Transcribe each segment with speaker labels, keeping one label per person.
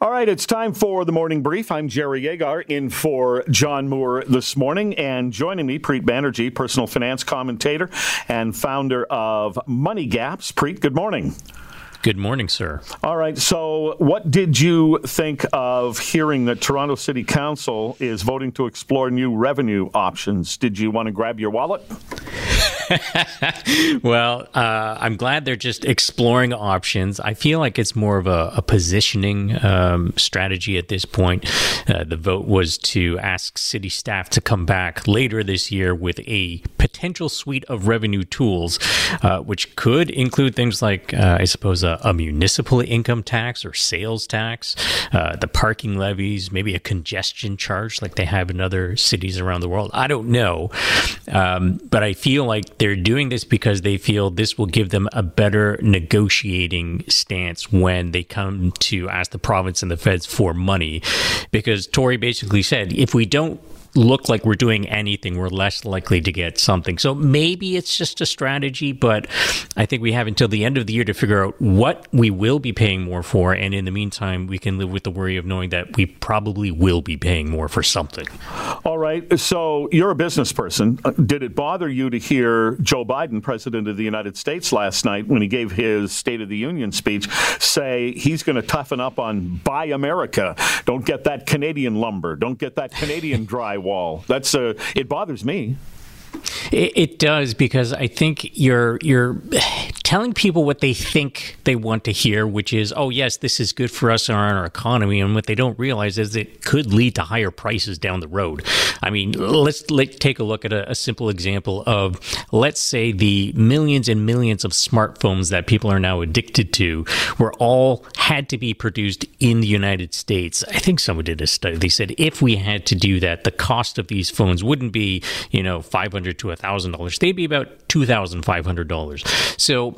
Speaker 1: All right, it's time for the morning brief. I'm Jerry Agar in for John Moore this morning, and joining me, Preet Banerjee, personal finance commentator and founder of MoneyGaps. Preet, good morning.
Speaker 2: Good morning, sir.
Speaker 1: All right. So, what did you think of hearing that Toronto City Council is voting to explore new revenue options? Did you want to grab your wallet?
Speaker 2: well, uh, I'm glad they're just exploring options. I feel like it's more of a, a positioning um, strategy at this point. Uh, the vote was to ask city staff to come back later this year with a potential suite of revenue tools, uh, which could include things like, uh, I suppose, a, a, municipal income tax or sales tax, uh, the parking levies, maybe a congestion charge like they have in other cities around the world. I don't know. Um, but I feel like they're doing this because they feel this will give them a better negotiating stance when they come to ask the province and the feds for money. Because Tory basically said, if we don't look like we're doing anything, we're less likely to get something. So maybe it's just a strategy, but I think we have until the end of the year to figure out what we will be paying more for. And in the meantime, we can live with the worry of knowing that we probably will be paying more for something.
Speaker 1: All right. So you're a business person. Uh, did it bother you to hear Joe Biden, President of the United States, last night when he gave his State of the Union speech, say he's going to toughen up on Buy America? Don't get that Canadian lumber. Don't get that Canadian drywall wall. That's uh, it bothers me.
Speaker 2: It, it, does because I think you're you're telling people what they think they want to hear, which is, oh yes, this is good for us and our economy, and what they don't realize is it could lead to higher prices down the road. I mean, let's let take a look at a, a simple example of let's say the millions and millions of smartphones that people are now addicted to were all had to be produced in the United States. I think someone did a study. They said if we had to do that, the cost of these phones wouldn't be you know five hundred to a thousand dollars. They'd be about two thousand five hundred dollars. So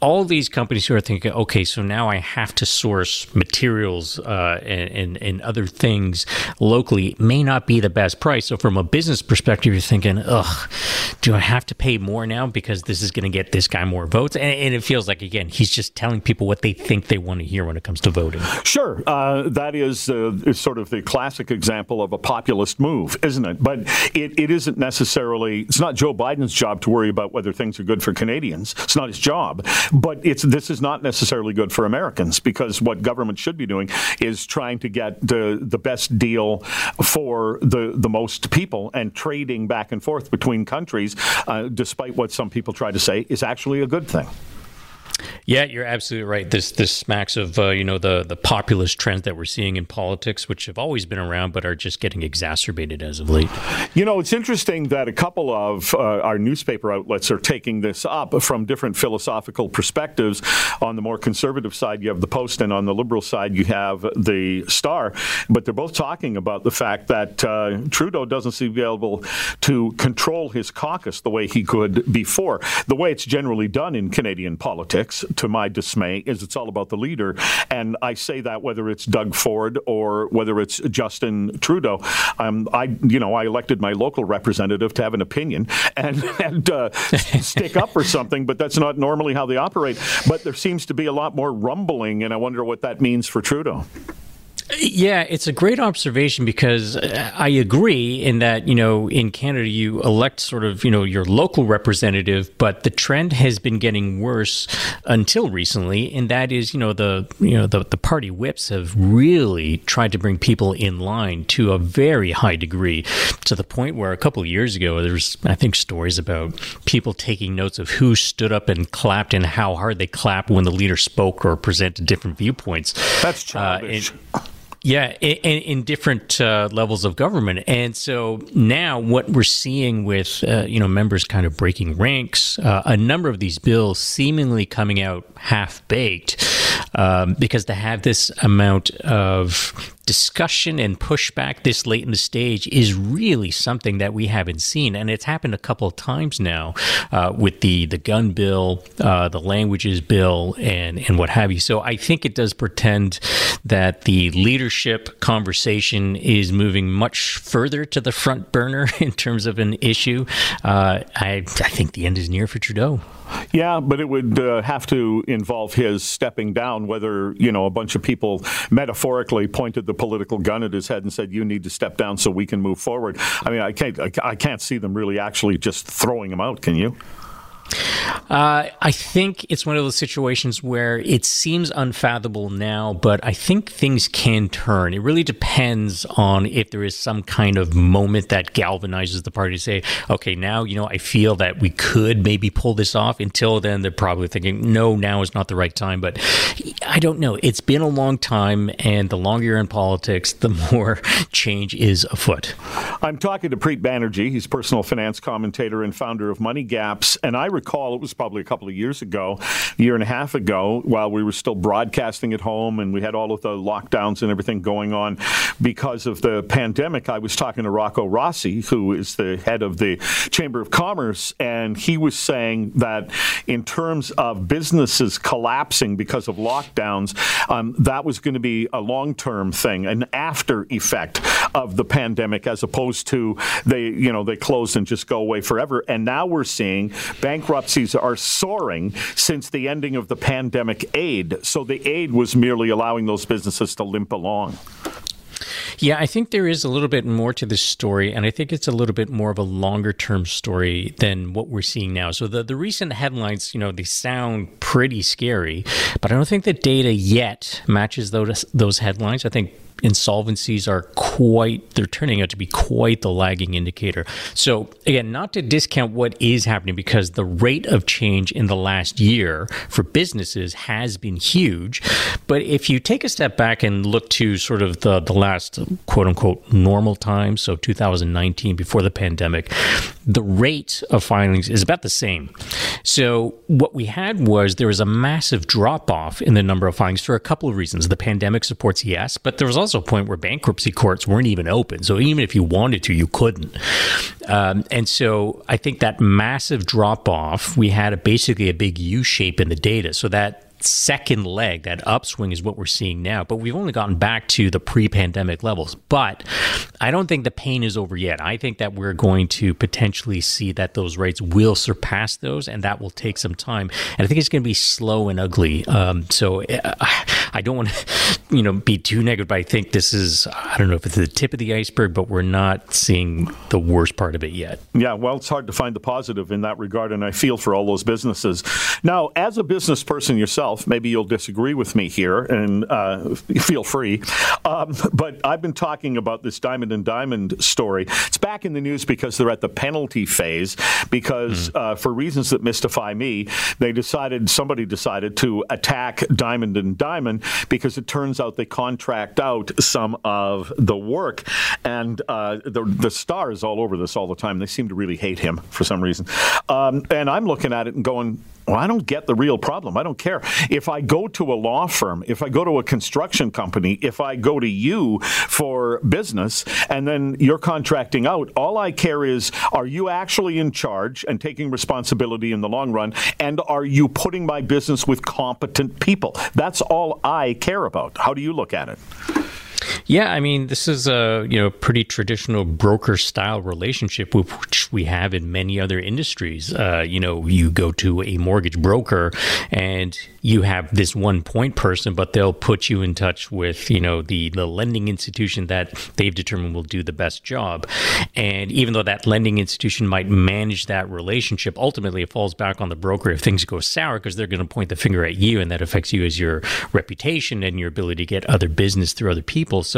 Speaker 2: all these companies who are thinking, okay, so now I have to source materials uh, and, and, and other things locally may not be the best price. So from a business perspective, you're thinking, ugh, do I have to pay more now because this is going to get this guy more votes? And, and, it feels like again, he's just telling people what they think they want to hear when it comes to voting.
Speaker 1: Sure, uh, that is, uh, is sort of the classic example of a populist move, isn't it? But it, it isn't necessarily. It's not Joe Biden's job to worry about whether things are good for Canadians. It's not his job. But it's this is not necessarily good for Americans because what government should be doing is trying to get the the best deal for the the most people and trading back and forth between countries, uh, despite what some people try to say, is actually a good thing.
Speaker 2: Yeah, you're absolutely right. This this smacks of uh, you know the the populist trends that we're seeing in politics, which have always been around, but are just getting exacerbated as of late.
Speaker 1: You know, it's interesting that a couple of uh, our newspaper outlets are taking this up from different philosophical perspectives. On the more conservative side, you have the Post, and on the liberal side, you have the Star. But they're both talking about the fact that uh, Trudeau doesn't seem able to control his caucus the way he could before. The way it's generally done in Canadian politics, to my dismay, is it's all about the leader. And I say that whether it's Doug Ford or whether it's Justin Trudeau. Um, I, you know, I elected my local representative to have an opinion and, and uh, stick up for something, but that's not normally how they operate. But there seems to be a lot more rumbling, and I wonder what that means for Trudeau.
Speaker 2: Yeah, it's a great observation because I agree in that, you know, in Canada, you elect sort of, you know, your local representative, but the trend has been getting worse until recently. And that is, you know, the, you know, the, the party whips have really tried to bring people in line to a very high degree to the point where a couple of years ago, there's, I think, stories about people taking notes of who stood up and clapped and how hard they clapped when the leader spoke or presented different viewpoints.
Speaker 1: That's childish. Uh,
Speaker 2: yeah, in, in different uh, levels of government, and so now what we're seeing with uh, you know members kind of breaking ranks, uh, a number of these bills seemingly coming out half baked um, because they have this amount of discussion and pushback this late in the stage is really something that we haven't seen, and it's happened a couple of times now uh, with the the gun bill, uh, the languages bill, and and what have you. So I think it does pretend that the leadership conversation is moving much further to the front burner in terms of an issue. Uh, I I think the end is near for Trudeau.
Speaker 1: Yeah, but it would uh, have to involve his stepping down, whether, you know, a bunch of people metaphorically pointed the political gun at his head and said, you need to step down so we can move forward. I mean, I can't, I can't see them really actually just throwing him out, can you?
Speaker 2: Uh, I think it's one of those situations where it seems unfathomable now, but I think things can turn. It really depends on if there is some kind of moment that galvanizes the party to say, okay, now, you know, I feel that we could maybe pull this off. Until then, they're probably thinking, no, now is not the right time. But I don't know. It's been a long time, and the longer you're in politics, the more change is afoot.
Speaker 1: I'm talking to Preet Banerjee. He's personal finance commentator and founder of MoneyGaps. And I recall it was probably a couple of years ago, a year and a half ago, while we were still broadcasting at home and we had all of the lockdowns and everything going on because of the pandemic. I was talking to Rocco Rossi, who is the head of the Chamber of Commerce, and he was saying that in terms of businesses collapsing because of lockdowns, um, that was going to be a long term thing, an after effect of the pandemic, as opposed to they, you know, they close and just go away forever. And now we're seeing bankruptcies are soaring since the ending of the pandemic aid. So the aid was merely allowing those businesses to limp along.
Speaker 2: Yeah, I think there is a little bit more to this story, and I think it's a little bit more of a longer term story than what we're seeing now. So the, the recent headlines, you know, they sound pretty scary, but I don't think the data yet matches those those headlines. I think insolvencies are quite they're turning out to be quite the lagging indicator. So again not to discount what is happening because the rate of change in the last year for businesses has been huge. But if you take a step back and look to sort of the the last quote unquote normal time so 2019 before the pandemic the rate of filings is about the same so what we had was there was a massive drop off in the number of filings for a couple of reasons the pandemic supports yes but there was also a point where bankruptcy courts weren't even open. So even if you wanted to, you couldn't. Um, and so I think that massive drop off, we had a, basically a big U shape in the data. So that second leg, that upswing is what we're seeing now. But we've only gotten back to the pre pandemic levels. But I don't think the pain is over yet. I think that we're going to potentially see that those rates will surpass those, and that will take some time. And I think it's going to be slow and ugly. Um, so I don't want to, you know, be too negative. But I think this is, I don't know if it's the tip of the iceberg, but we're not seeing the worst part of it yet.
Speaker 1: Yeah, well, it's hard to find the positive in that regard, and I feel for all those businesses. Now, as a business person yourself, yourself. Maybe you'll disagree with me here, and uh, feel free. Um, but I've been talking about this Diamond and Diamond story. It's back in the news because they're at the penalty phase. Because mm. uh, for reasons that mystify me, they decided somebody decided to attack Diamond and Diamond because it turns out they contract out some of the work, and uh, the the Star's all over this all the time. They seem to really hate him for some reason. Um, and I'm looking at it and going, well, I don't get the real problem. I don't care. If I go to a law firm, if I go to a construction company, if I go to you for business and then you're contracting out, all I care is are you actually in charge and taking responsibility in the long run? And are you putting my business with competent people? That's all I care about. How do you look at it?
Speaker 2: Yeah, I mean, this is a you know pretty traditional broker style relationship which we have in many other industries. Uh, you know, you go to a mortgage broker and you have this one point person, but they'll put you in touch with you know the the lending institution that they've determined will do the best job. And even though that lending institution might manage that relationship, ultimately it falls back on the broker if things go sour because they're going to point the finger at you, and that affects you as your reputation and your ability to get other business through other people. So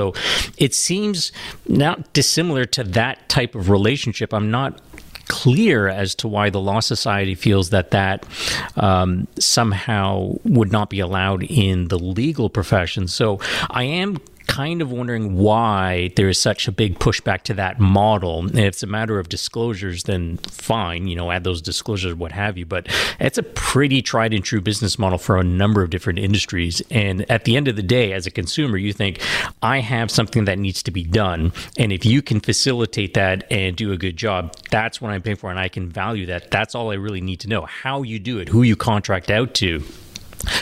Speaker 2: it seems not dissimilar to that type of relationship. I'm not clear as to why the Law Society feels that that um, somehow would not be allowed in the legal profession. So I am kind of wondering why there is such a big pushback to that model. If it's a matter of disclosures, then fine, you know, add those disclosures, what have you. But it's a pretty tried and true business model for a number of different industries. And at the end of the day, as a consumer, you think, I have something that needs to be done. And if you can facilitate that and do a good job, that's what I'm paying for. And I can value that. That's all I really need to know. How you do it, who you contract out to.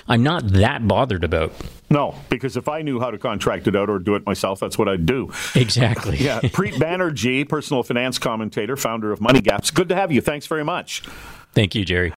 Speaker 2: I'm not that bothered about.
Speaker 1: No, because if I knew how to contract it out or do it myself, that's what I'd do.
Speaker 2: Exactly.
Speaker 1: yeah. Preet Banerjee, personal finance commentator, founder of MoneyGaps. Good to have you. Thanks very much.
Speaker 2: Thank you, Jerry.